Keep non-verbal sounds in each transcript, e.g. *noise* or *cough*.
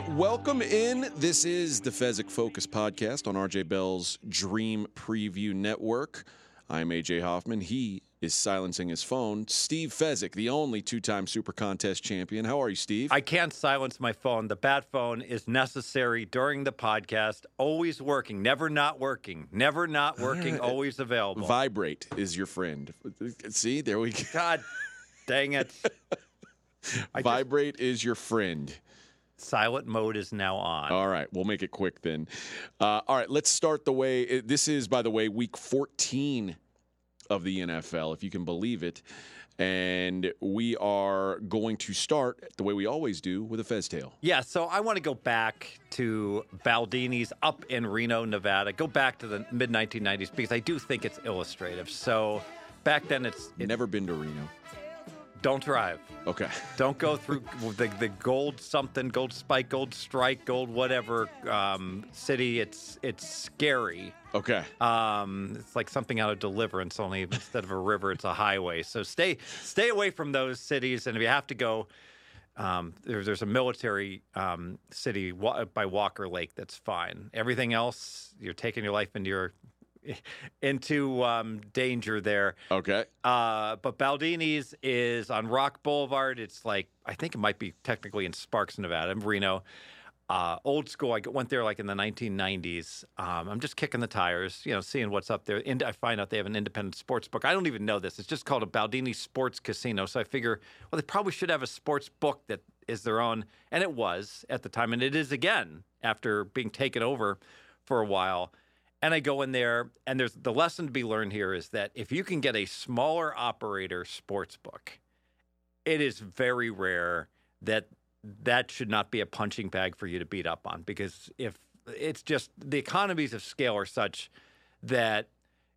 right, welcome in. This is the Fezzik Focus podcast on RJ Bell's Dream Preview Network. I'm AJ Hoffman. He is silencing his phone. Steve Fezzik, the only two-time Super Contest champion. How are you, Steve? I can't silence my phone. The bat phone is necessary during the podcast. Always working, never not working, never not ah, working, uh, always available. Vibrate is your friend. See, there we go. God dang it. *laughs* I just- Vibrate is your friend. Silent mode is now on. All right, we'll make it quick then. Uh, all right, let's start the way. This is, by the way, week 14 of the NFL, if you can believe it. And we are going to start the way we always do with a Fez tail. Yeah, so I want to go back to Baldini's up in Reno, Nevada. Go back to the mid 1990s because I do think it's illustrative. So back then, it's it, Never been to Reno. Don't drive. Okay. Don't go *laughs* through the, the gold something, gold spike, gold strike, gold whatever um, city. It's it's scary. Okay. Um, it's like something out of Deliverance, only instead of a river, it's a highway. So stay stay away from those cities, and if you have to go, um, there's there's a military um, city wa- by Walker Lake that's fine. Everything else, you're taking your life into your *laughs* into um, danger there. Okay. Uh, but Baldini's is on Rock Boulevard. It's like I think it might be technically in Sparks, Nevada, in Reno. Uh, old school. I went there like in the 1990s. Um, I'm just kicking the tires, you know, seeing what's up there. And I find out they have an independent sports book. I don't even know this. It's just called a Baldini Sports Casino. So I figure, well, they probably should have a sports book that is their own, and it was at the time, and it is again after being taken over for a while. And I go in there, and there's the lesson to be learned here is that if you can get a smaller operator sports book, it is very rare that that should not be a punching bag for you to beat up on because if it's just the economies of scale are such that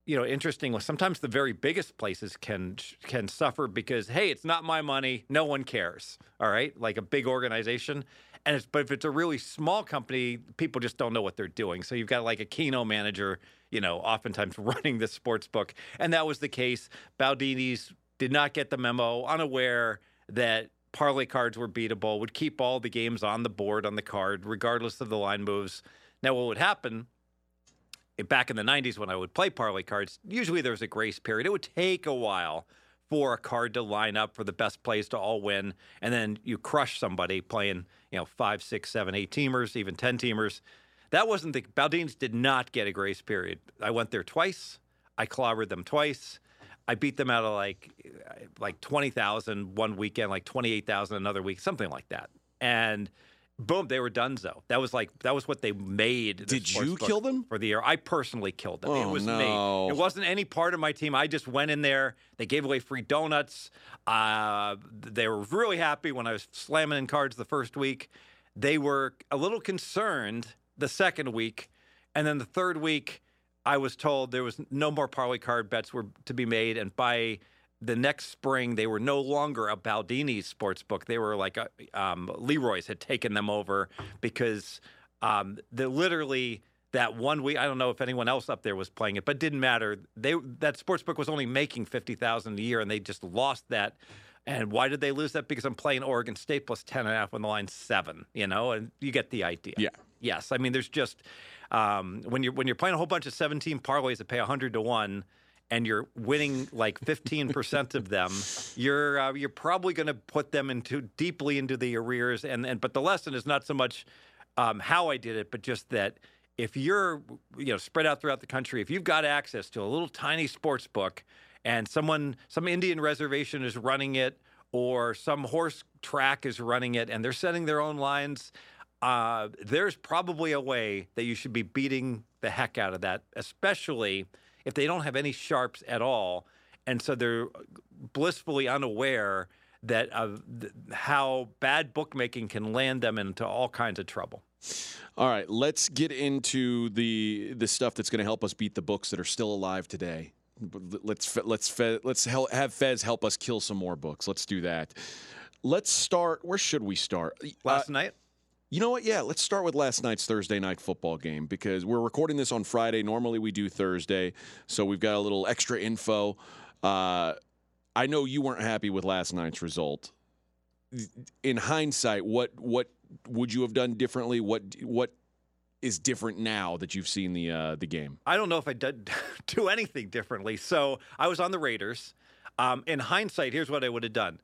you know interestingly sometimes the very biggest places can can suffer because hey it's not my money. No one cares. All right? Like a big organization and it's but if it's a really small company people just don't know what they're doing. So you've got like a keno manager you know oftentimes *laughs* running the sports book. And that was the case. Baldini's did not get the memo unaware that parlay cards were beatable would keep all the games on the board on the card regardless of the line moves. Now what would happen eh, back in the 90s when I would play parlay cards, usually there was a grace period. It would take a while for a card to line up for the best plays to all win, and then you crush somebody playing, you know, five, six, seven, eight teamers, even ten teamers. That wasn't the Baldini's did not get a grace period. I went there twice. I clobbered them twice. I beat them out of like like twenty thousand one weekend, like twenty eight thousand another week, something like that. And boom, they were done. donezo. That was like that was what they made. the Did you kill them? for the year? I personally killed them. it Oh, was no. me. It wasn't any part of my team. I just went in there. They gave away free donuts. Uh, they were really happy when I was slamming in cards the first week. They were a little concerned the second week, and then the third week, I was told there was no more parlay card bets were to be made, and by the next spring, they were no longer a Baldini sports book. They were like a, um, Leroy's had taken them over because um, the literally that one week. I don't know if anyone else up there was playing it, but it didn't matter. They that sports book was only making fifty thousand a year, and they just lost that. And why did they lose that? Because I'm playing Oregon State plus ten and a half on the line seven. You know, and you get the idea. Yeah. Yes, I mean, there's just um, when you're when you're playing a whole bunch of 17 parlays that pay 100 to one, and you're winning like 15 percent of them, you're uh, you're probably going to put them into deeply into the arrears. And and but the lesson is not so much um, how I did it, but just that if you're you know spread out throughout the country, if you've got access to a little tiny sports book, and someone some Indian reservation is running it, or some horse track is running it, and they're setting their own lines uh, there's probably a way that you should be beating the heck out of that, especially if they don't have any sharps at all, and so they're blissfully unaware that uh, th- how bad bookmaking can land them into all kinds of trouble. All right, let's get into the the stuff that's going to help us beat the books that are still alive today. Let's let's let's have Fez help us kill some more books. Let's do that. Let's start. Where should we start? Last Uh, night, You know what? Yeah, let's start with last night's Thursday night football game because we're recording this on Friday. Normally we do Thursday, so we've got a little extra info. Uh, I know you weren't happy with last night's result. In hindsight, what what would you have done differently? What what is different now that you've seen the uh, the game? I don't know if I did *laughs* do anything differently. So I was on the Raiders. Um, in hindsight, here's what I would have done.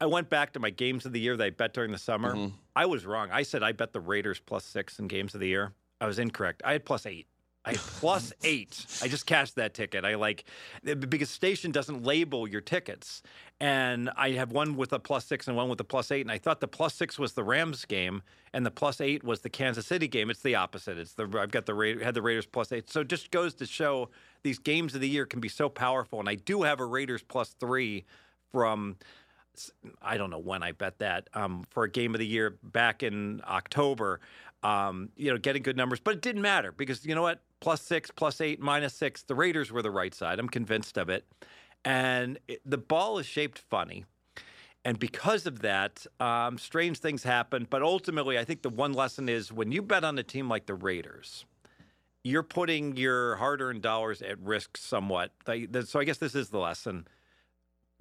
I went back to my games of the year that I bet during the summer. Mm-hmm. I was wrong. I said I bet the Raiders plus six in games of the year. I was incorrect. I had plus eight. I had plus *laughs* eight. I just cashed that ticket. I like because station doesn't label your tickets, and I have one with a plus six and one with a plus eight. And I thought the plus six was the Rams game, and the plus eight was the Kansas City game. It's the opposite. It's the I've got the Ra- had the Raiders plus eight. So it just goes to show these games of the year can be so powerful. And I do have a Raiders plus three from. I don't know when I bet that um, for a game of the year back in October. Um, you know, getting good numbers, but it didn't matter because you know what? Plus six, plus eight, minus six. The Raiders were the right side. I'm convinced of it. And it, the ball is shaped funny. And because of that, um, strange things happen. But ultimately, I think the one lesson is when you bet on a team like the Raiders, you're putting your hard earned dollars at risk somewhat. So I guess this is the lesson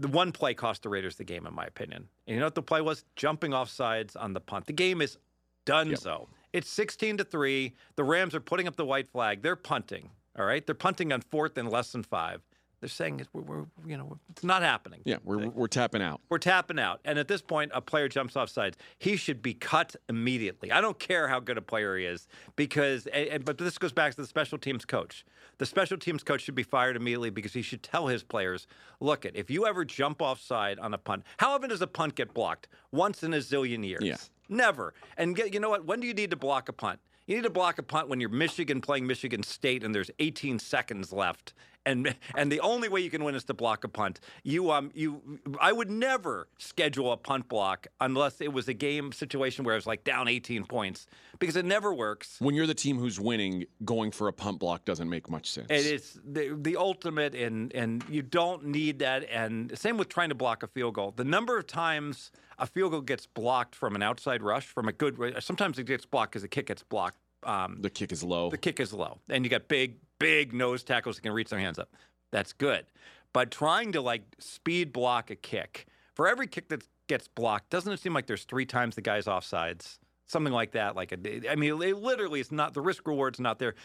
the one play cost the Raiders the game, in my opinion. And you know what the play was? Jumping off sides on the punt. The game is done Yep. so. It's 16 to 3. The Rams are putting up the white flag. They're punting. All right. They're punting on fourth and less than five. They're saying it's- we're, we're you know, it's not happening. Yeah, we're we're tapping out. We're tapping out. And at this point, a player jumps off sides. He should be cut immediately. I don't care how good a player he is because, and- but this goes back to the special teams coach. The special teams coach should be fired immediately because he should tell his players look, it, if you ever jump offside on a punt, how often does a punt get blocked? Once in a zillion years. Yeah. Never. And get, you know what? When do you need to block a punt? You need to block a punt when you're Michigan playing Michigan State and there's 18 seconds left. And and the only way you can win is to block a punt. You um you I would never schedule a punt block unless it was a game situation where I was like down 18 points because it never works. When you're the team who's winning, going for a punt block doesn't make much sense. It is the the ultimate, and and you don't need that. And same with trying to block a field goal. The number of times a field goal gets blocked from an outside rush from a good, sometimes it gets blocked because the kick gets blocked. Um, the kick is low. the kick is low, and you got big, big nose tackles that can reach their hands up. That's good, but trying to like speed block a kick for every kick that gets blocked, doesn't it seem like there's three times the guy's offsides, something like that? Like a, I mean, it literally, it's not the risk reward's not there.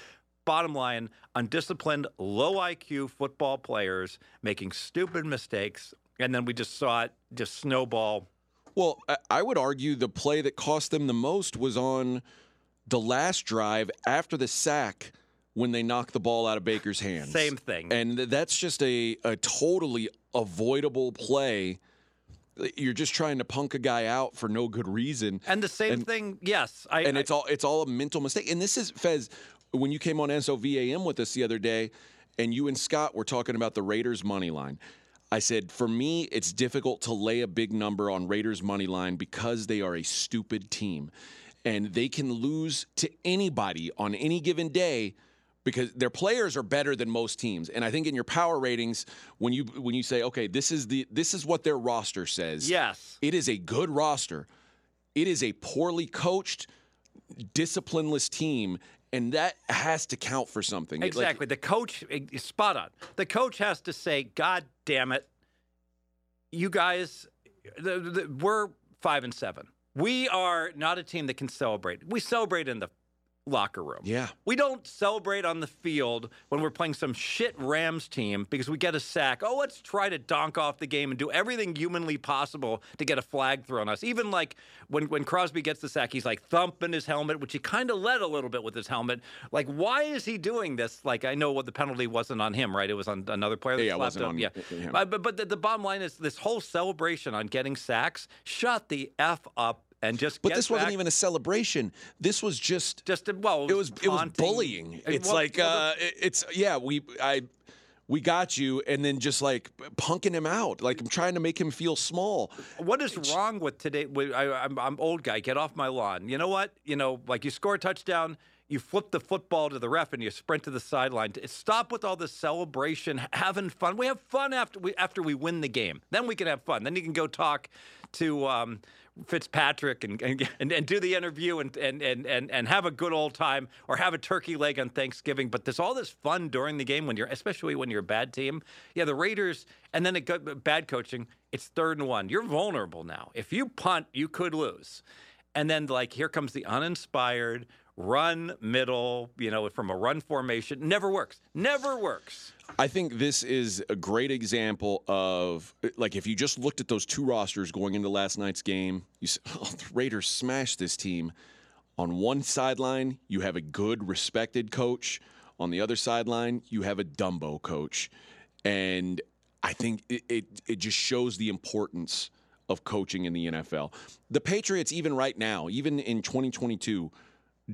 Bottom line, undisciplined, low IQ football players making stupid mistakes, and then we just saw it just snowball. Well, I- I would argue the play that cost them the most was on the last drive after the sack when they knock the ball out of Baker's hands. Same thing. And that's just a, a totally avoidable play. You're just trying to punk a guy out for no good reason. And the same And- thing, yes. I, and I- it's all it's all a mental mistake. And this is Fez. When you came on SOVAM with us the other day, and you and Scott were talking about the Raiders money line, I said for me it's difficult to lay a big number on Raiders money line because they are a stupid team, and they can lose to anybody on any given day. Because their players are better than most teams, and I think in your power ratings, when you when you say, okay, this is the this is what their roster says, yes. it is a good roster. It is a poorly coached, disciplineless team, and that has to count for something. It- like, Exactly. the coach is spot on. The coach has to say, "God damn it, you guys, the, the, we're five and seven. We are not a team that can celebrate. We celebrate in the locker room. yeah. We don't celebrate on the field when we're playing some shit Rams team because we get a sack. Oh, let's try to donk off the game and do everything humanly possible to get a flag thrown us. Even like when, when Crosby gets the sack, he's like thumping his helmet, which he kind of led a little bit with his helmet. Like, why is he doing this? Like, I know what the penalty wasn't on him, right? It was on another player that Yeah, it slapped wasn't him. on yeah. him. But, but, but the, the bottom line is this whole celebration on getting sacks, shut the F up and just But this wasn't even a celebration. This was just just well, it was it was taunting. bullying. And It's well- like well, uh, it- it's yeah we I we got you, and then just like punking him out. Like I'm trying to make him feel small. What is wrong with today? I, I'm, I'm old guy. Get off my lawn. You know what? You know, like you score a touchdown, you flip the football to the ref, and you sprint to the sideline. Stop with all this celebration, having fun. We have fun after we after we win the game. Then we can have fun. Then you can go talk to. Um, Fitzpatrick and, and, and, do the interview and, and, and, and, and have a good old time or have a turkey leg on Thanksgiving. But there's all this fun during the game when you're, especially when you're a bad team. Yeah, the Raiders, and then it got bad coaching. It's third and one. You're vulnerable now. If you punt, you could lose. and then like here comes the uninspired run middle, you know, from a run formation. Never works. Never works. I think this is a great example of like if you just looked at those two rosters going into last night's game, you said, *laughs* oh, the Raiders smashed this team. On one sideline, you have a good, respected coach. On the other sideline, you have a Dumbo coach. And I think it, it, it just shows the importance of coaching in the NFL. The Patriots, even right now, even in 2022,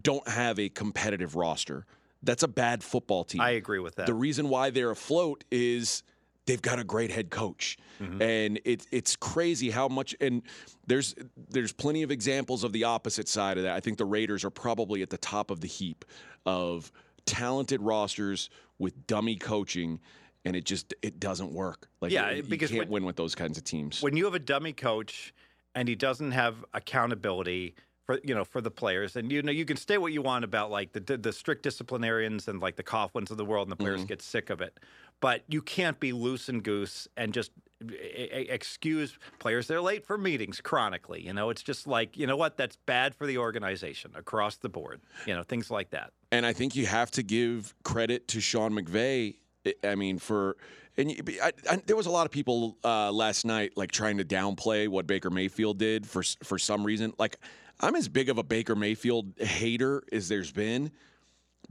don't have a competitive roster. That's a bad football team. I agree with that. The reason why they're afloat is they've got a great head coach, mm-hmm. and it's it's crazy how much. And there's there's plenty of examples of the opposite side of that. I think the Raiders are probably at the top of the heap of talented rosters with dummy coaching. And it just it doesn't work. Like yeah, you because can't when, win with those kinds of teams. When you have a dummy coach and he doesn't have accountability, for you know for the players. And you know you can say what you want about like the the strict disciplinarians and like the Coughlins of the world and the players mm-hmm. get sick of it. But you can't be loose and goose and just excuse players. They're late for meetings chronically you know? It's just like you know what? That's bad for the organization across the board you know things like that. And i think you have to give credit to sean mcvay i mean for and I, I, there was a lot of people uh, last night like trying to downplay what baker mayfield did for for some reason. Like I'm as big of a Baker Mayfield hater as there's been,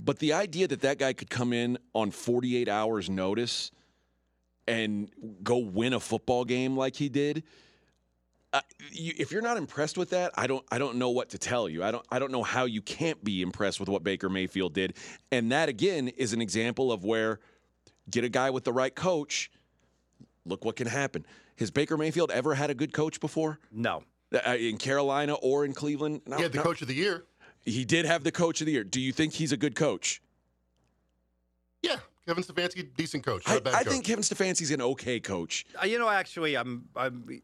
but the idea that that guy could come in on 48 hours notice and go win a football game like he did, uh, you, if you're not impressed with that, I don't I don't know what to tell you. I don't I don't know how you can't be impressed with what Baker Mayfield did. And that again is an example of where get a guy with the right coach, look what can happen. Has Baker Mayfield ever had a good coach before? No. Uh, in Carolina or in Cleveland. No, he had the no. coach of the year. He did have the coach of the year. Do you think he's a good coach? Yeah, Kevin Stefanski, decent coach. I, I coach. think Kevin Stefanski's an okay coach. Uh, you know, actually, I'm, I'm,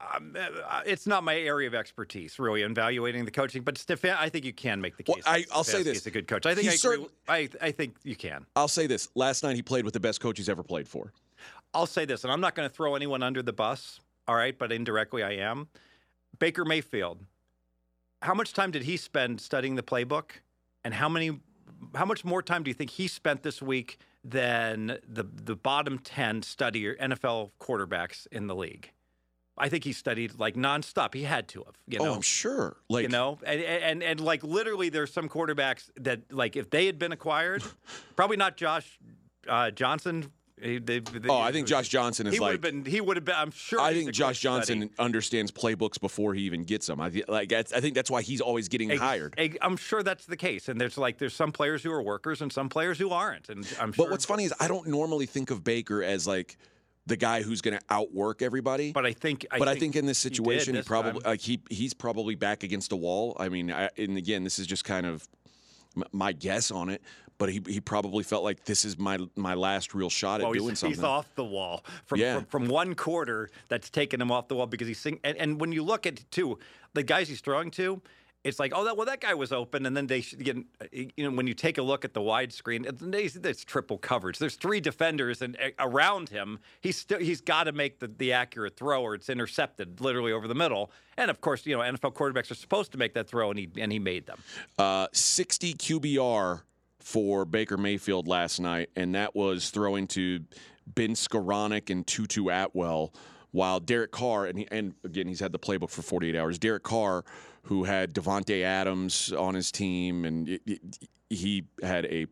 I'm, uh, it's not my area of expertise, really, evaluating the coaching. But Stefan, I think you can make the case. Well, I, will say this: he's a good coach. I think I, agree, I, I think you can. I'll say this: last night he played with the best coach he's ever played for. I'll say this, and I'm not going to throw anyone under the bus all right, but indirectly I am. Baker Mayfield, how much time did he spend studying the playbook? And how many how much more time do you think he spent this week than the the bottom 10 study NFL quarterbacks in the league? I think he studied like nonstop. He had to have. You oh, know? Oh, I'm sure. Like you know, and, and and like literally, there's some quarterbacks that like if they had been acquired, *laughs* probably not Josh uh, Johnson he, they, they, oh, I think Josh Johnson is he like. Been, he would have been. I'm sure. I think Josh Johnson study. understands playbooks before he even gets them. I like. I think that's why he's always getting hired. I'm sure that's the case. And there's like there's some players who are workers and some players who aren't. And I'm sure. But what's funny is I don't normally think of Baker as like the guy who's going to outwork everybody. But I think. I but think I think in this situation, he, he probably like he he's probably back against a wall. I mean, I, and again, this is just kind of my guess on it but he, he probably felt like this is my my last real shot at well, doing he's, something. He's off the wall from, yeah. from, from one quarter that's taken him off the wall because he's sing, and, and when you look at too the guys he's throwing to, it's like, oh, that, well, that guy was open, and then they get, you know, when you take a look at the widescreen, it's triple coverage. There's three defenders, and around him, he's still he's got to make the, the accurate throw, or it's intercepted literally over the middle. And of course, you know, NFL quarterbacks are supposed to make that throw, and he and he made them. Uh, 60 QBR for Baker Mayfield last night, and that was throwing to Ben Skowronek and Tutu Atwell. While Derek Carr, and, he, and again, he's had the playbook for 48 hours. Derek Carr, who had Davante Adams on his team, and it, it, he had a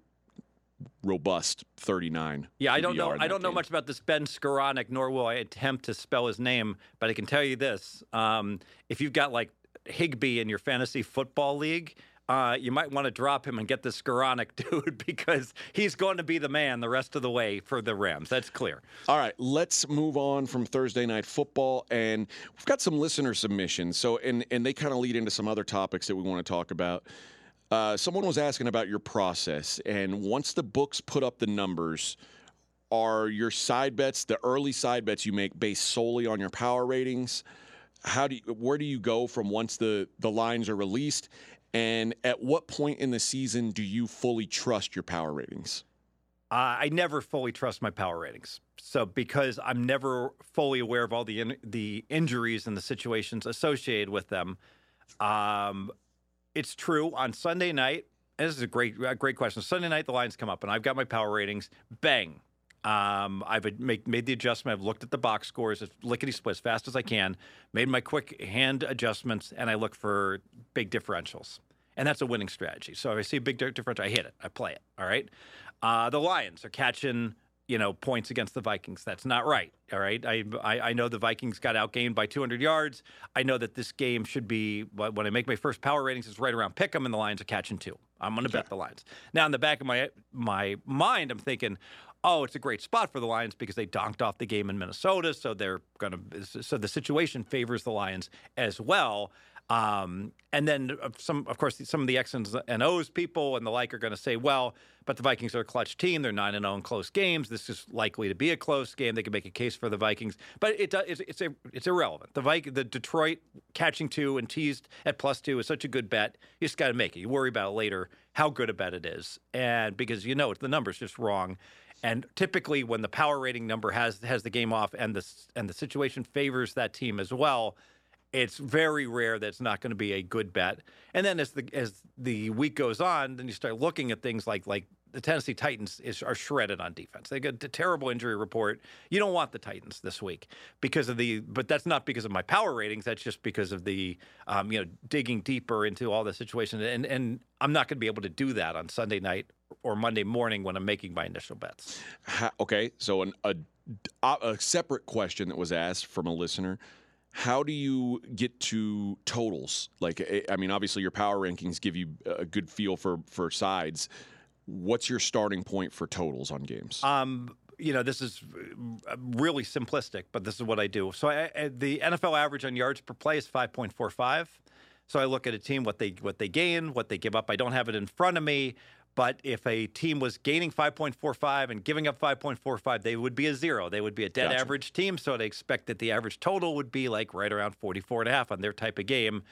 robust 39. Yeah, I don't know. I don't game. know much about this Ben Skowronek, nor will I attempt to spell his name. But I can tell you this: um, if you've got like Higbee in your fantasy football league, uh, you might want to drop him and get the Skowronek *laughs* dude because he's going to be the man the rest of the way for the Rams. That's clear. All right, let's move on from Thursday night football, and we've got some listener submissions. So, and and they kind of lead into some other topics that we want to talk about. Uh, someone was asking about your process, and once the books put up the numbers, are your side bets the early side bets you make based solely on your power ratings? How do you, where do you go from once the the lines are released? And at what point in the season do you fully trust your power ratings? Uh, I never fully trust my power ratings. So because I'm never fully aware of all the in, the injuries and the situations associated with them, um, it's true on Sunday night. And this is a great a great question. Sunday night the lines come up and I've got my power ratings. Bang. Um, I've make, made the adjustment. I've looked at the box scores, lickety split as fast as I can. Made my quick hand adjustments, and I look for big differentials and that's a winning strategy. So if I see a big differential, I hit it, I play it. All right. Uh, the Lions are catching you know points against the Vikings. That's not right. All right, I, I, I know the Vikings got outgained by 200 yards. I know that this game should be when I make my first power ratings, it's right around pick 'em, and the Lions are catching two. I'm going to bet the Lions. Now in the back of my my mind, I'm thinking, oh, it's a great spot for the Lions because they donked off the game in Minnesota, so they're going to so the situation favors the Lions as well. Um, and then uh, some, of course, some of the X's and O's people and the like are going to say, well, but the Vikings are a clutch team. They're nine and zero oh in close games. This is likely to be a close game. They can make a case for the Vikings, but it, it's it's, it's irrelevant. The Viking, the Detroit catching two and teased at plus two is such a good bet. You just got to make it. You worry about it later how good a bet it is, and because you know the number's just wrong. And typically, when the power rating number has has the game off and the and the situation favors that team as well, it's very rare that it's not going to be a good bet. And then as the as the week goes on, then you start looking at things like like the Tennessee Titans is, are shredded on defense. They got a terrible injury report. You don't want the Titans this week because of the, but that's not because of my power ratings. That's just because of the, um, you know, digging deeper into all the situations. And and I'm not going to be able to do that on Sunday night or Monday morning when I'm making my initial bets. okay, so an, a a separate question that was asked from a listener how do you get to totals? Like, eh, I mean, obviously your power rankings give you a good feel for for sides. What's your starting point for totals on games? Um, you know, this is uh, really simplistic, but this is what I do. So I, I, the NFL average on yards per play is five point four five. So I look at a team what they what they gain, what they give up. I don't have it in front of me, but if a team was gaining 5.45 and giving up 5.45, they would be a zero. They would be a dead gotcha. average team. So they expect that the average total would be like right around 44 and a half on their type of game.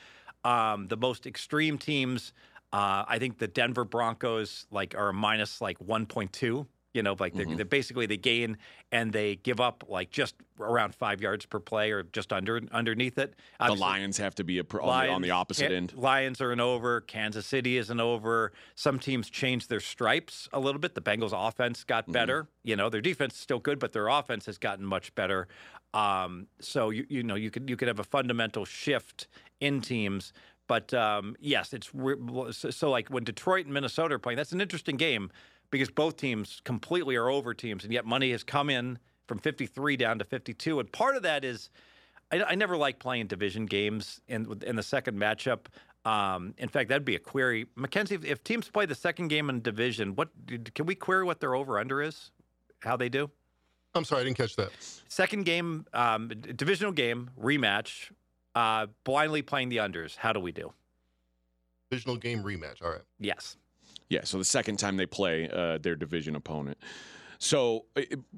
Um, the most extreme teams, uh, I think the Denver Broncos like are minus like 1.2 you know, like they're, mm-hmm. they're, basically they gain and they give up like just around five yards per play or just under underneath it. Obviously, the Lions have to be a, on, Lions, the, on the opposite end. Lions are an over. Kansas City is an over. Some teams changed their stripes a little bit. The Bengals' offense got mm-hmm. better. Mm-hmm. You know, their defense is still good, but their offense has gotten much better. Um, so you you know you could you could have a fundamental shift in teams. But um, yes, it's so like when Detroit and Minnesota are playing. That's an interesting game because both teams completely are over teams, and yet money has come in from 53 down to 52. And part of that is I, I never like playing division games in in the second matchup. Um, in fact, that'd be a query, Mackenzie. If, if, teams play the second game in division, what can we query what their over under is? How they do? I'm sorry, I didn't catch that. Second game, um, divisional game rematch. Uh, blindly playing the unders. How do we do? Divisional game rematch. All right. Yes. Yeah, so the second time they play uh, their division opponent. So,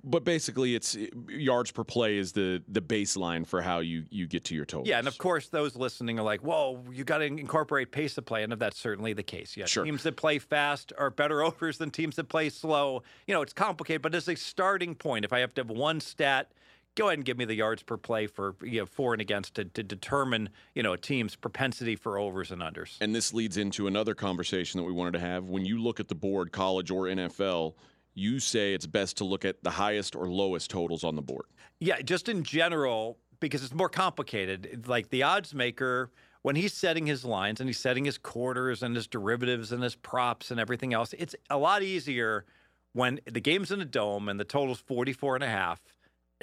but basically, it's yards per play is the the baseline for how you you get to your total. Yeah, and of course, those listening are like, "Whoa, you got to incorporate pace of play," and that's certainly the case. Yeah, sure. teams that play fast are better *laughs* overs than teams that play slow. You know, it's complicated, but as a starting point, if I have to have one stat go ahead and give me the yards per play for you know, for and against to, to determine you know a team's propensity for overs and unders. And this leads into another conversation that we wanted to have. When you look at the board, college or NFL, you say it's best to look at the highest or lowest totals on the board. Yeah, just in general, because it's more complicated. Like the odds maker, when he's setting his lines and he's setting his quarters and his derivatives and his props and everything else, it's a lot easier when the game's in a dome and the total's 44 and a half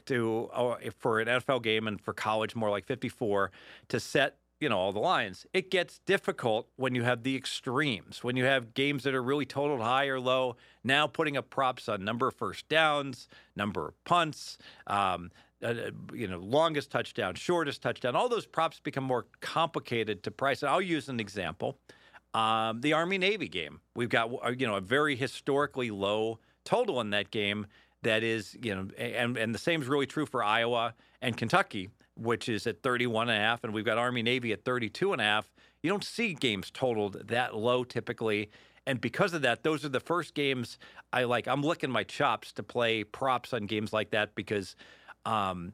to uh, for an NFL game and for college more like 54 to set you know all the lines. It gets difficult when you have the extremes. When you have games that are really totaled high or low. Now putting up props on number of first downs, number of punts, um, uh, uh you know, longest touchdown, shortest touchdown. All those props become more complicated to price. I'll use an example: um, the Army Navy game. We've got uh, you know a very historically low total in that game that is, you know, and, and the same is really true for Iowa and Kentucky, which is at 31 and a half, and we've got Army Navy at 32 and a half. You don't see games totaled that low typically. And because of that, those are the first games I like. I'm licking my chops to play props on games like that because um,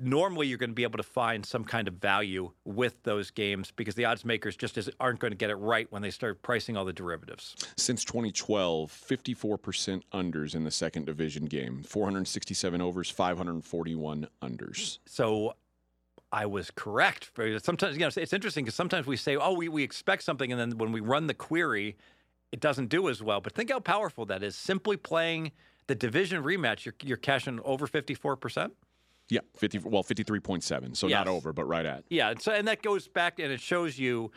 normally you're going to be able to find some kind of value with those games because the odds makers just aren't going to get it right when they start pricing all the derivatives. Since 2012, 54% unders in the second division game, 467 overs, 541 unders. So I was correct. Sometimes, you know, it's interesting because sometimes we say, oh, we, we expect something, and then when we run the query, it doesn't do as well. But think how powerful that is. Simply playing the division rematch, you're, you're cashing over 54%. Yeah, 50 well 53.7. So yes. not over, but right at. Yeah, so and that goes back and it shows you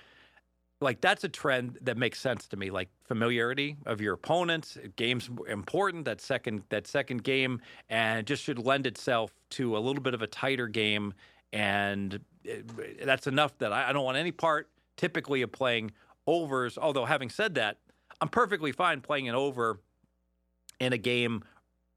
like that's a trend that makes sense to me like familiarity of your opponents games important that second that second game and just should lend itself to a little bit of a tighter game and it, that's enough that I, I don't want any part typically of playing overs although having said that i'm perfectly fine playing an over in a game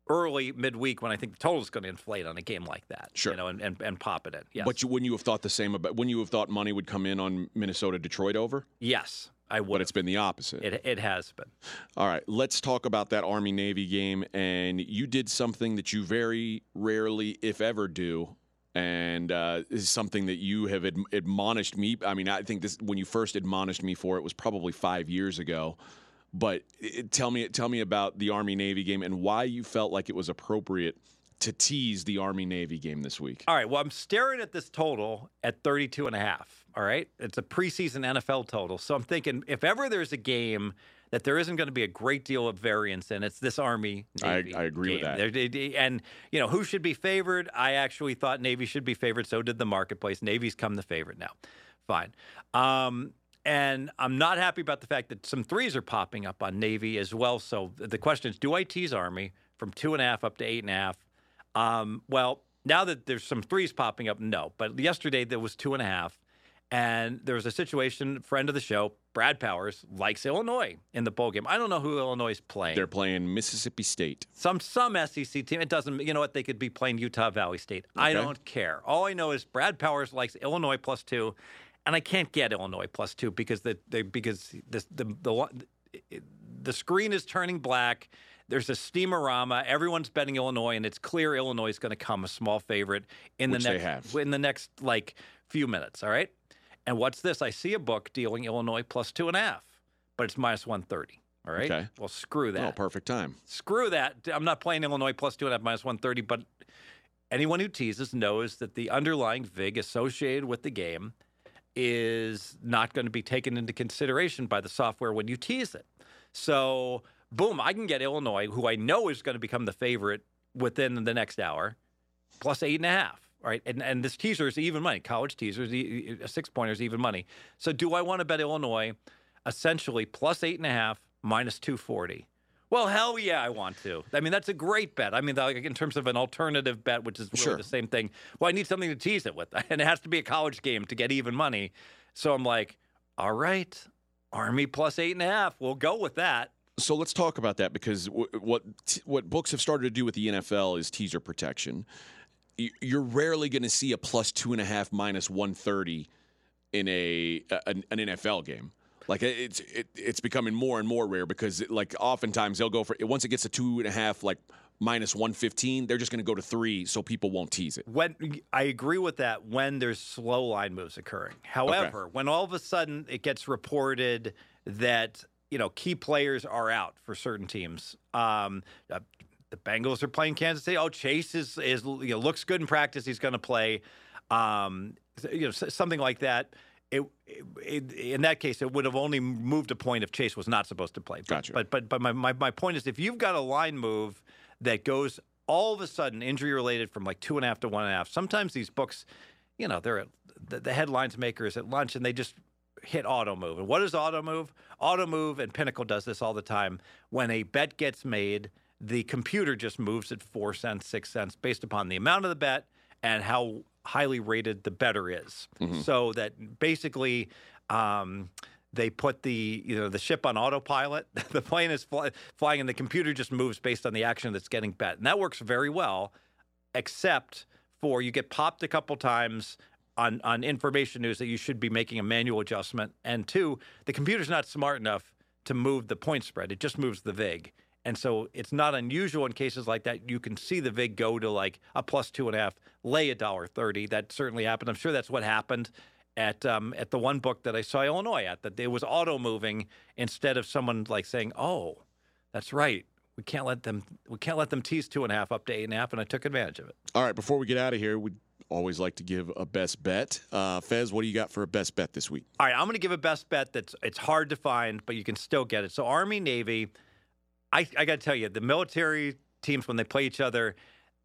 early midweek when I think the total is going to inflate on a game like that. Sure. You know, and, and, and pop it in. Yes. But you, wouldn't you have thought the same about, when you have thought money would come in on Minnesota Detroit over? Yes. I would. But it's been the opposite. It, it has been. All right, let's talk about that Army Navy game. And you did something that you very rarely, if ever, do. And uh, is something that you have ad- admonished me. I mean, I think this when you first admonished me for it was probably five years ago. But it, tell me, tell me about the Army Navy game and why you felt like it was appropriate to tease the Army Navy game this week. All right. Well, I'm staring at this total at 32 and a half. All right. It's a preseason NFL total. So I'm thinking if ever there's a game that there isn't going to be a great deal of variance in, it's this Army Navy. I, I agree game. with that. And, you know, who should be favored? I actually thought Navy should be favored. So did the marketplace. Navy's come the favorite now. Fine. Um, and I'm not happy about the fact that some threes are popping up on Navy as well. So the question is, do I tease Army from two and a half up to eight and a half? Um, well, now that there's some threes popping up, no. But yesterday there was two and a half. And there was a situation, friend of the show, Brad Powers, likes Illinois in the bowl game. I don't know who Illinois is playing. They're playing Mississippi State. Some some SEC team. It doesn't. You know what? They could be playing Utah Valley State. Okay. I don't care. All I know is Brad Powers likes Illinois plus two, and I can't get Illinois plus two because the, the because the, the the the screen is turning black. There's a steamorama. Everyone's betting Illinois, and it's clear Illinois is going to come a small favorite in Which the next in the next like few minutes. All right. And what's this? I see a book dealing Illinois plus two and a half, but it's minus one thirty. All right. Okay. Well, screw that. Oh, perfect time. Screw that. I'm not playing Illinois plus two and a half minus one thirty, but anyone who teases knows that the underlying vig associated with the game is not going to be taken into consideration by the software when you tease it. So, boom, I can get Illinois, who I know is going to become the favorite within the next hour, plus eight and a half. Right, and and this teaser is even money. College teasers, a six pointer is even money. So, do I want to bet Illinois, essentially plus eight and a half, minus two forty? Well, hell yeah, I want to. I mean, that's a great bet. I mean, like in terms of an alternative bet, which is really sure. the same thing. Well, I need something to tease it with, *laughs* and it has to be a college game to get even money. So I'm like, all right, Army plus eight and a half. We'll go with that. So let's talk about that because what what books have started to do with the NFL is teaser protection. You're rarely going to see a plus two and a half minus one thirty in a an, an NFL game. Like it's it, it's becoming more and more rare because it, like oftentimes they'll go for once it gets to two and a half like minus 115 they're just going to go to three so people won't tease it. When i agree with that when there's slow line moves occurring. However okay. when all of a sudden it gets reported that you know key players are out for certain teams um, uh, the bengals are playing kansas city. Oh chase is, is you know, looks good in practice. He's going to play. Um, you know something like that it, it, in that case, it would have only moved a point if Chase was not supposed to play. But, gotcha. But but but my, my, my point is, if you've got a line move that goes all of a sudden injury related from like two and a half to one and a half, sometimes these books, you know, they're the, the headlines makers at lunch and they just hit auto move. And what is auto move? Auto move and Pinnacle does this all the time. When a bet gets made, the computer just moves it four cents, six cents based upon the amount of the bet and how highly rated the better is. Mm-hmm. So that basically. Um, they put the you know the ship on autopilot. *laughs* the plane is fly, flying, and the computer just moves based on the action that's getting bet, and that works very well, except for you get popped a couple times on on information news that you should be making a manual adjustment, and two, the computer's not smart enough to move the point spread. It just moves the VIG. And so it's not unusual in cases like that. You can see the VIG go to like a plus two and a half, lay a dollar thirty. That certainly happened. I'm sure that's what happened at um, at the one book that I saw Illinois at. That it was auto moving instead of someone like saying, "Oh, that's right. We can't let them. We can't let them tease two and a half up to eight and a half." And I took advantage of it. All right, before we get out of here, we always like to give a best bet. Uh, Fez, what do you got for a best bet this week? All right, I'm going to give a best bet that's it's hard to find, but you can still get it. So Army Navy, I, I got to tell you, the military teams when they play each other,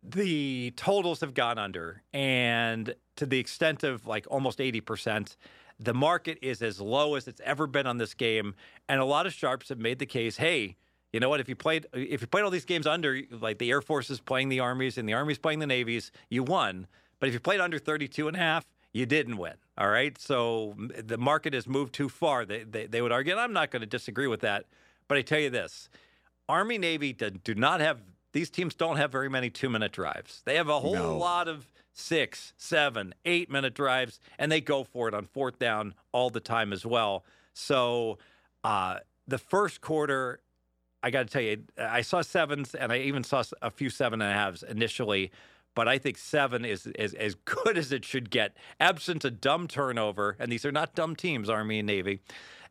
the totals have gone under, and to the extent of like almost eighty percent. The market is as low as it's ever been on this game, and a lot of sharps have made the case, hey. You know what? If you played, if you played all these games under, like the Air Force is playing the Armies and the armies playing the Navies, you won. But if you played under 32 and a half, you didn't win. All right. So the market has moved too far. They, they, they would argue, and I'm not going to disagree with that. But I tell you this Army, Navy do, do not have, these teams don't have very many two minute drives. They have a whole No. lot of six, seven, eight minute drives, and they go for it on fourth down all the time as well. So uh, the first quarter, I got to tell you, I saw sevens and I even saw a few seven and a halves initially, but I think seven is, is as good as it should get. Absent a dumb turnover, and these are not dumb teams, Army and Navy.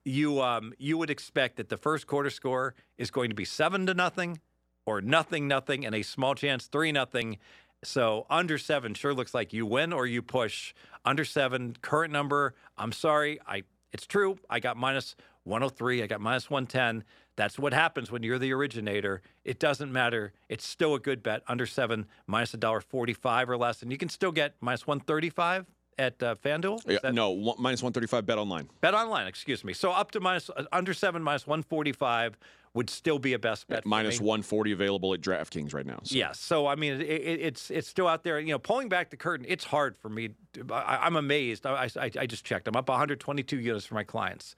You um, you would expect that the first quarter score is going to be seven to nothing, or nothing nothing, and a small chance three nothing. So under seven sure looks like you win or you push. Under seven, current number. I'm sorry, I it's true. I got minus 103. I got minus 110. That's what happens when you're the originator. It doesn't matter. It's still a good bet. Under seven, minus a dollar forty-five or less, and you can still get minus 135 at uh, FanDuel. Yeah, that- no, one, minus 135 bet online. Bet online, excuse me. So up to minus uh, under seven, minus 145 would still be a best bet. Minus me. 140 available at DraftKings right now. So. Yes. So I mean, it, it, it's it's still out there. You know, pulling back the curtain, it's hard for me. To, I, I'm amazed. I, I I just checked. I'm up 122 units for my clients,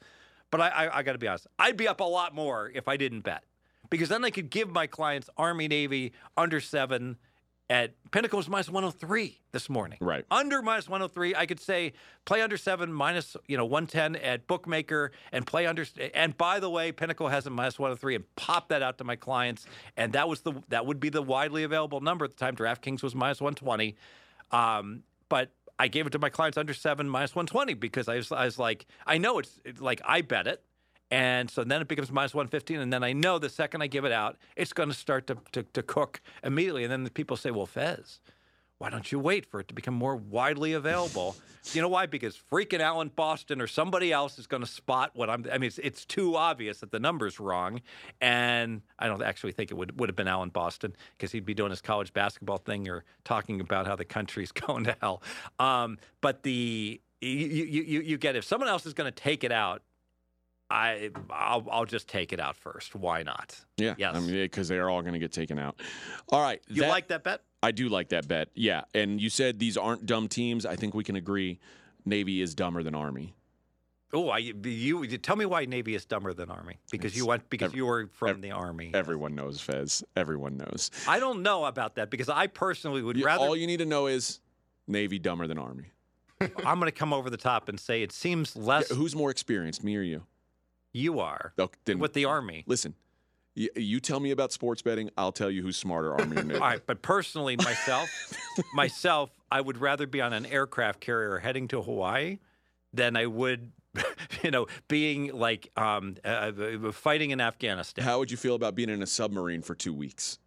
but I I, I got to be honest. I'd be up a lot more if I didn't bet, because then I could give my clients Army Navy under seven. At Pinnacle's minus 103 this morning. Right. Under minus 103, I could say play under seven minus, you know, 110 at Bookmaker and play under. And by the way, Pinnacle has a minus 103 and pop that out to my clients. And that was the that would be the widely available number at the time. DraftKings was minus 120. Um, but I gave it to my clients under seven minus 120 because I was, I was like, I know it's, it's like I bet it. And so then it becomes minus 115. And then I know the second I give it out, it's going to start to, to, to cook immediately. And then the people say, well, Fez, why don't you wait for it to become more widely available? you know why? Because freaking Alan Boston or somebody else is going to spot what I'm. I mean, it's, it's too obvious that the number's wrong, and I don't actually think it would would have been Alan Boston because he'd be doing his college basketball thing or talking about how the country's *laughs* going to hell. Um, but the you, you you you get if someone else is going to take it out. I I'll, I'll just take it out first. Why not? Yeah. Yes. I mean, because they are all going to get taken out. All right. You that- like that bet? I do like that bet. Yeah. And you said these aren't dumb teams. I think we can agree Navy is dumber than Army. Oh, I you, you tell me why Navy is dumber than Army because you It's went because you were from the Army. Everyone knows, Fez. Everyone knows. I don't know about that because I personally would You- rather. all you need to know is Navy dumber than Army. *laughs* I'm going to come over the top and say it seems less. Yeah, who's more experienced, me or you? You are then with the Army. listen. You, you tell me about sports betting. I'll tell you who's smarter, Army or Navy. All right, but personally, myself, *laughs* myself, I would rather be on an aircraft carrier heading to Hawaii than I would, *laughs* you know, being like um, uh, uh, fighting in Afghanistan. How would you feel about being in a submarine for two weeks?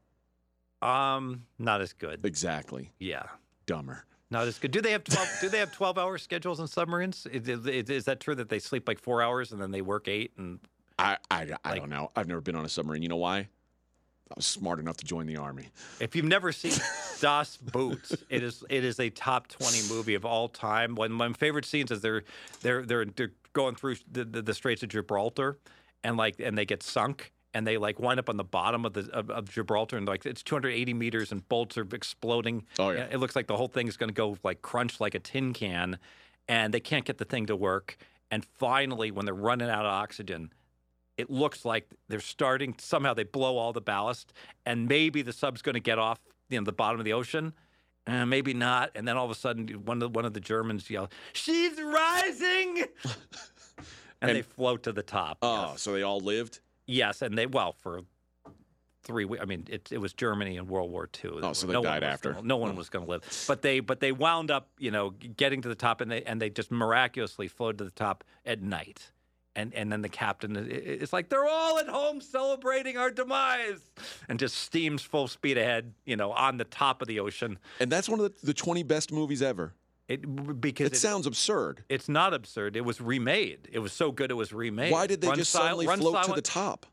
Um, not as good. Exactly. Yeah. Dumber. Not as good. Do they have twelve? do they have twelve hour schedules in submarines? Is, is, is that true that they sleep like four hours and then they work eight? And I, I, I Like- don't know. I've never been on a submarine. You know why? I was smart enough to join the army. if you've never seen *laughs* Das Boots, it is it is a top twenty movie of all time. One of my favorite scenes is they're they're they're, they're going through the, the, the Straits of Gibraltar, and like and they get sunk. And they like wind up on the bottom of the of, of Gibraltar, and like it's 280 meters, and bolts are exploding. Oh, yeah. it looks like the whole thing's going to go like crunch like a tin can, and they can't get the thing to work. And finally, when they're running out of oxygen, it looks like they're starting somehow they blow all the ballast and maybe the sub's going to get off you know the bottom of the ocean and maybe not and then all of a sudden one of the, one of the Germans yell she's rising *laughs* and, And- they float to the top. Oh, yes. so they all lived? Yes, and they well for three weeks. I mean, it, it was Germany in World War II. Oh, so they no one died was after. gonna- no one hmm. was going to live, but they but they wound up, you know, getting to the top, and they and they just miraculously floated to the top at night. And, and then the captain i- i- is like, they're all at home celebrating our demise, and just steams full speed ahead, you know, on the top of the ocean. And that's one of the, the 20 best movies ever. It because It it- sounds absurd. it's not absurd. It was remade. It was so good. It was remade. Why did they Run just Sil- suddenly Run float to the top?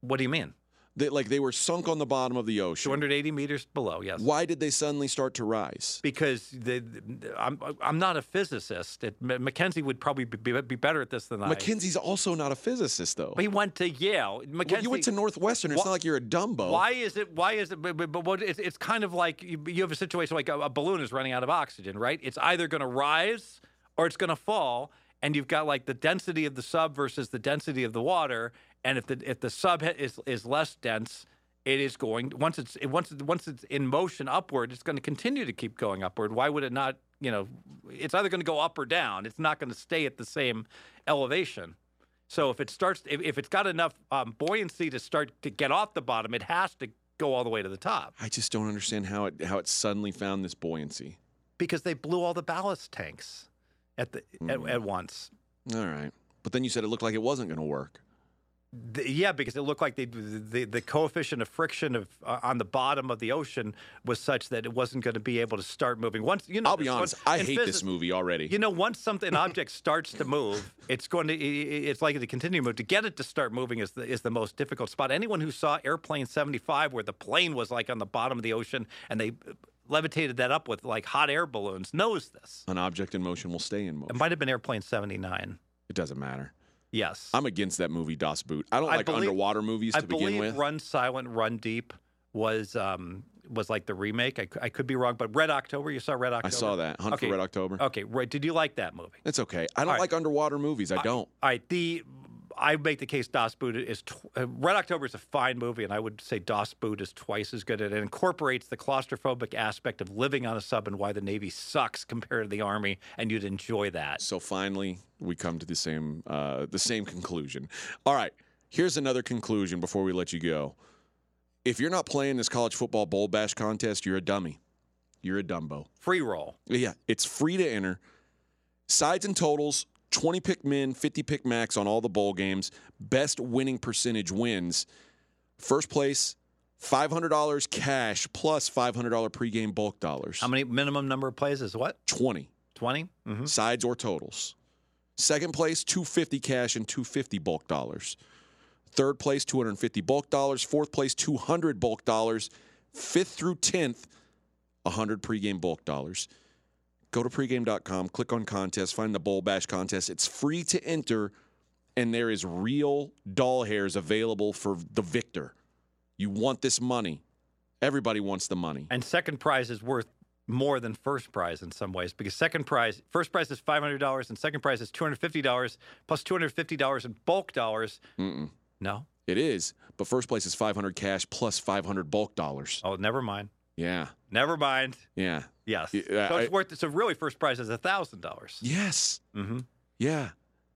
What do you mean? They, like they were sunk on the bottom of the ocean. 280 meters below. Yes. Why did they suddenly start to rise? Because the, the- I'm I'm not a physicist. It, would probably be, be better at this than I. Mackenzie's also not a physicist, though. But he went to Yale. Mackenzie, Well, you went to Northwestern. It's Wha- not like you're a Dumbo. Why is it? Why is it? But, but, it's, it's kind of like you, you have a situation like a, a balloon is running out of oxygen, right? It's either going to rise or it's going to fall, and you've got like the density of the sub versus the density of the water. And if the if the sub is is less dense, it is going once it's once it- once it's in motion upward, it's going to continue to keep going upward. Why would it not? You know, it's either going to go up or down. It's not going to stay at the same elevation. So if it starts, if, if it's got enough um, buoyancy to start to get off the bottom, it has to go all the way to the top I just don't understand how it how it suddenly found this buoyancy. because they blew all the ballast tanks at the at, Mm. at once. All right, but then you said it looked like it wasn't going to work. The- yeah, because it looked like they, the the coefficient of friction of uh, on the bottom of the ocean was such that it wasn't going to be able to start moving. Once you know, I'll be honest. once- I hate this movie already. You know, once something an object starts to move, it's going to it's likely to continue to move. To get it to start moving is the is the most difficult spot. Anyone who saw Airplane 75 where the plane was like on the bottom of the ocean and they levitated that up with like hot air balloons knows this. An object in motion will stay in motion. It might have been Airplane 79. It doesn't matter. Yes. I'm against that movie Das Boot. I don't I like believe- underwater movies I to begin believe with. Run Silent, Run Deep was um was like the remake. I could be wrong, but Red October, you saw Red October? I saw that Hunt Okay. for Red October. Okay, right. Did you like that movie? It's okay. I don't right. like underwater movies. I don't. All right, the I make the case Das Boot is tw- uh, Red October is a fine movie, and I would say Das Boot is twice as good. It incorporates the claustrophobic aspect of living on a sub and why the Navy sucks compared to the Army, and you'd enjoy that. So finally, we come to the same uh, the same conclusion. All right, here's another conclusion before we let you go. If you're not playing this college football bowl bash contest, you're a dummy. You're a dumbo. Free roll. Yeah, it's free to enter. Sides and totals, 20 pick min, 50 pick max on all the bowl games. Best winning percentage wins. First place, $500 cash plus $500 pregame bulk dollars. How many minimum number of plays is what? 20 20 mm-hmm. sides or totals. Second place, 250 cash and 250 bulk dollars. Third place, 250 bulk dollars. Fourth place, 200 bulk dollars. Fifth through 10th, 100 pregame bulk dollars. Go to pregame.com, click on contest, find the Bowl Bash contest. It's free to enter, and there is real doll hairs available for the victor. You want this money. Everybody wants the money. And second prize is worth more than first prize in some ways because second prize, first prize is five hundred dollars, and second prize is two hundred fifty dollars plus plus two hundred fifty dollars in bulk dollars. Mm-mm. No, It is, but first place is 500 cash plus 500 bulk dollars. oh, never mind, Yeah, never mind. yeah. Yes, Yeah, so I- it's worth. So really, first prize is a thousand dollars. Yes. Mm-hmm. Yeah.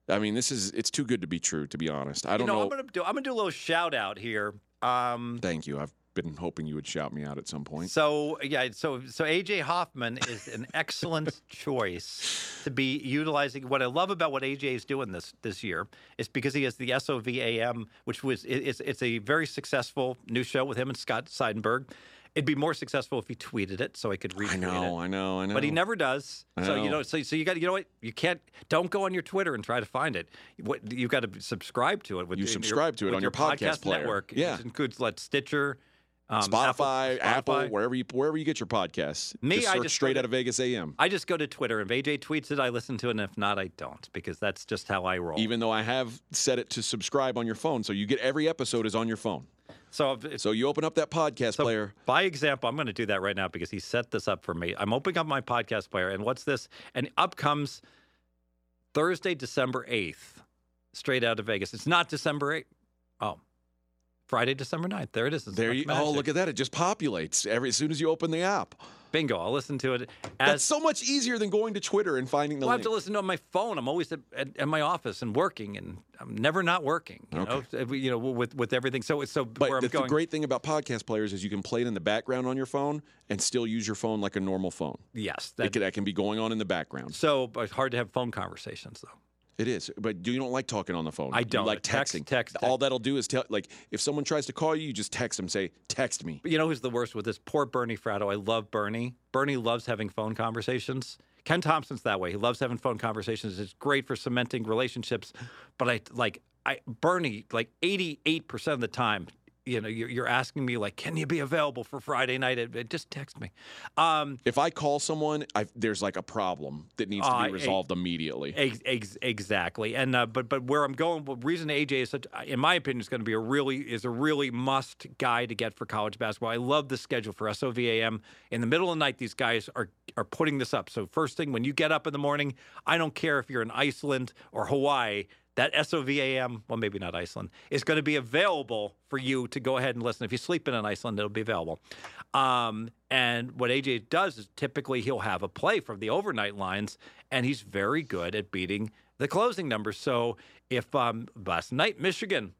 I mean, this is it's too good to be true, to be honest. I don't you know, know. I'm gonna do. I'm gonna do a little shout out here. Um, Thank you. I've been hoping you would shout me out at some point. So yeah, so so AJ Hoffman is an excellent *laughs* choice to be utilizing. What I love about what AJ is doing this this year is because he has the SOVAM, which was it- it's it's a very successful new show with him and Scott Seidenberg. It'd be more successful if he tweeted it so I could retweet I know, it. I know, I know. But he never does. So you know. so so you got you know what you can't don't go on your Twitter and try to find it. What you've got to subscribe to it. With You subscribe to it on your podcast player. network. Yeah. it includes like Stitcher, um, Spotify, Apple, Spotify. wherever you wherever you get your podcasts. Me, just I just straight go out of Vegas AM. I just go to Twitter. If AJ tweets it, I listen to it, and if not, I don't because that's just how I roll. Even though I have set it to subscribe on your phone, so you get every episode is on your phone. So, if- So you open up that podcast so player. by example, I'm going to do that right now because he set this up for me. I'm opening up my podcast player, and what's this? And up comes Thursday, December 8th, straight out of Vegas. It's not December 8th. Oh, Friday, December 9th. There it is. It's There you. magic. Oh, look at that! It just populates every as soon as you open the app. Bingo. I'll listen to it That's so much easier than going to Twitter and finding the well, I have link. to listen to it on my phone. I'm always at, at, at my office and working, and I'm never not working. You know, you know, with with everything. So so But where I'm the, the going. great thing about podcast players is you can play it in the background on your phone and still use your phone like a normal phone. yes, It that, can, that can be going on in the background. so but it's hard to have phone conversations though. It is, but you don't like talking on the phone. I don't. like Text, texting. text, All that'll do is tell. Like if someone tries to call you, you just text them. Say, "Text me." But you know who's the worst with this? Poor Bernie Fratto. I love Bernie. Bernie loves having phone conversations. Ken Thompson's that way. He loves having phone conversations. It's great for cementing relationships. But I like I Bernie like eighty eight percent of the time. You know, you're, you're asking me like, can you be available for Friday night? Just text me. Um, If I call someone, i there's like a problem that needs to be resolved immediately. Ex- ex- exactly, and uh, but but where I'm going, the reason AJ is such, in my opinion, is going to be a really is a really must guy to get for college basketball. I love the schedule for SOVAM. In the middle of the night, these guys are are putting this up. So first thing when you get up in the morning, I don't care if you're in Iceland or Hawaii. That SOVAM, well, maybe not Iceland, is going to be available for you to go ahead and listen. If you sleep in an Iceland, it'll be available. Um, and what AJ does is typically he'll have a play from the overnight lines, and he's very good at beating the closing numbers. So if um, last night Michigan,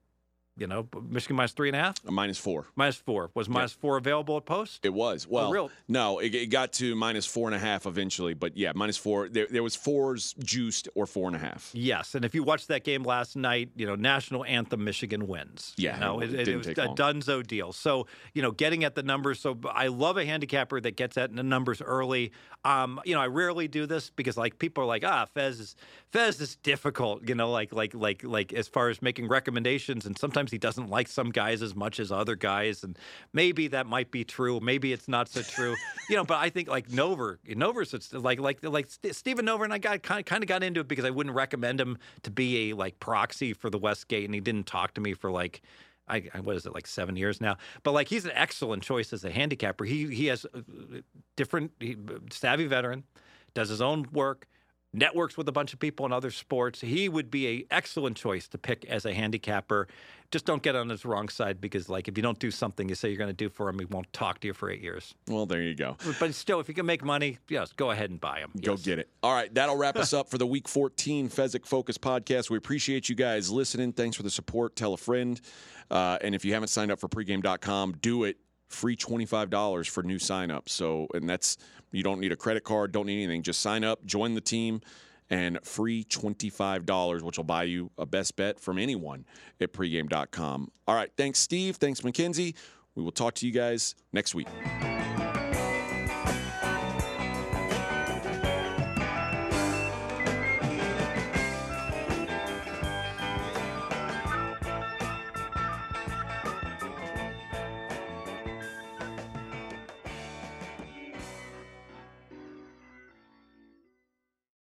you know, Michigan minus three and a half, minus four. minus four was minus four available at post. It was. Well, real- no, it, it got to minus four and a half eventually, but yeah, minus four. There, there was fours juiced or four and a half. Yes, and if you watched that game last night, you know, national anthem Michigan wins. Yeah, you know, it it, it was a long. dunzo deal. So you know, getting at the numbers. So I love a handicapper that gets at the numbers early. Um, you know, I rarely do this because like people are like, ah, Fez is Fez is difficult. You know, like like like like as far as making recommendations, and sometimes he doesn't like some guys as much as other guys, and maybe that might be true. Maybe it's not so true. you know, but I think like Nover, Nover's like like like St- Stephen Nover and I got kind kind of got into it because I wouldn't recommend him to be a like proxy for the Westgate, and he didn't talk to me for like. I, I- what is it like seven years now? But like he's an excellent choice as a handicapper. He he has uh, different he, savvy veteran, does his own work, networks with a bunch of people in other sports. He would be an excellent choice to pick as a handicapper. Just don't get on his wrong side because like if you don't do something you say you're going to do for him, he won't talk to you for eight years. Well, there you go. But still, if you can make money, yes, go ahead and buy him. Go get it. All right, that'll wrap us up for the Week 14 Fezzik Focus podcast. We appreciate you guys listening. Thanks for the support. Tell a friend. Uh, and if you haven't signed up for pregame.com, do it. Free $25 for new signups. So, and that's, you don't need a credit card, don't need anything. Just sign up, join the team, and free $25, which will buy you a best bet from anyone at pregame.com. All right, thanks, Steve. Thanks, McKenzie. We will talk to you guys next week.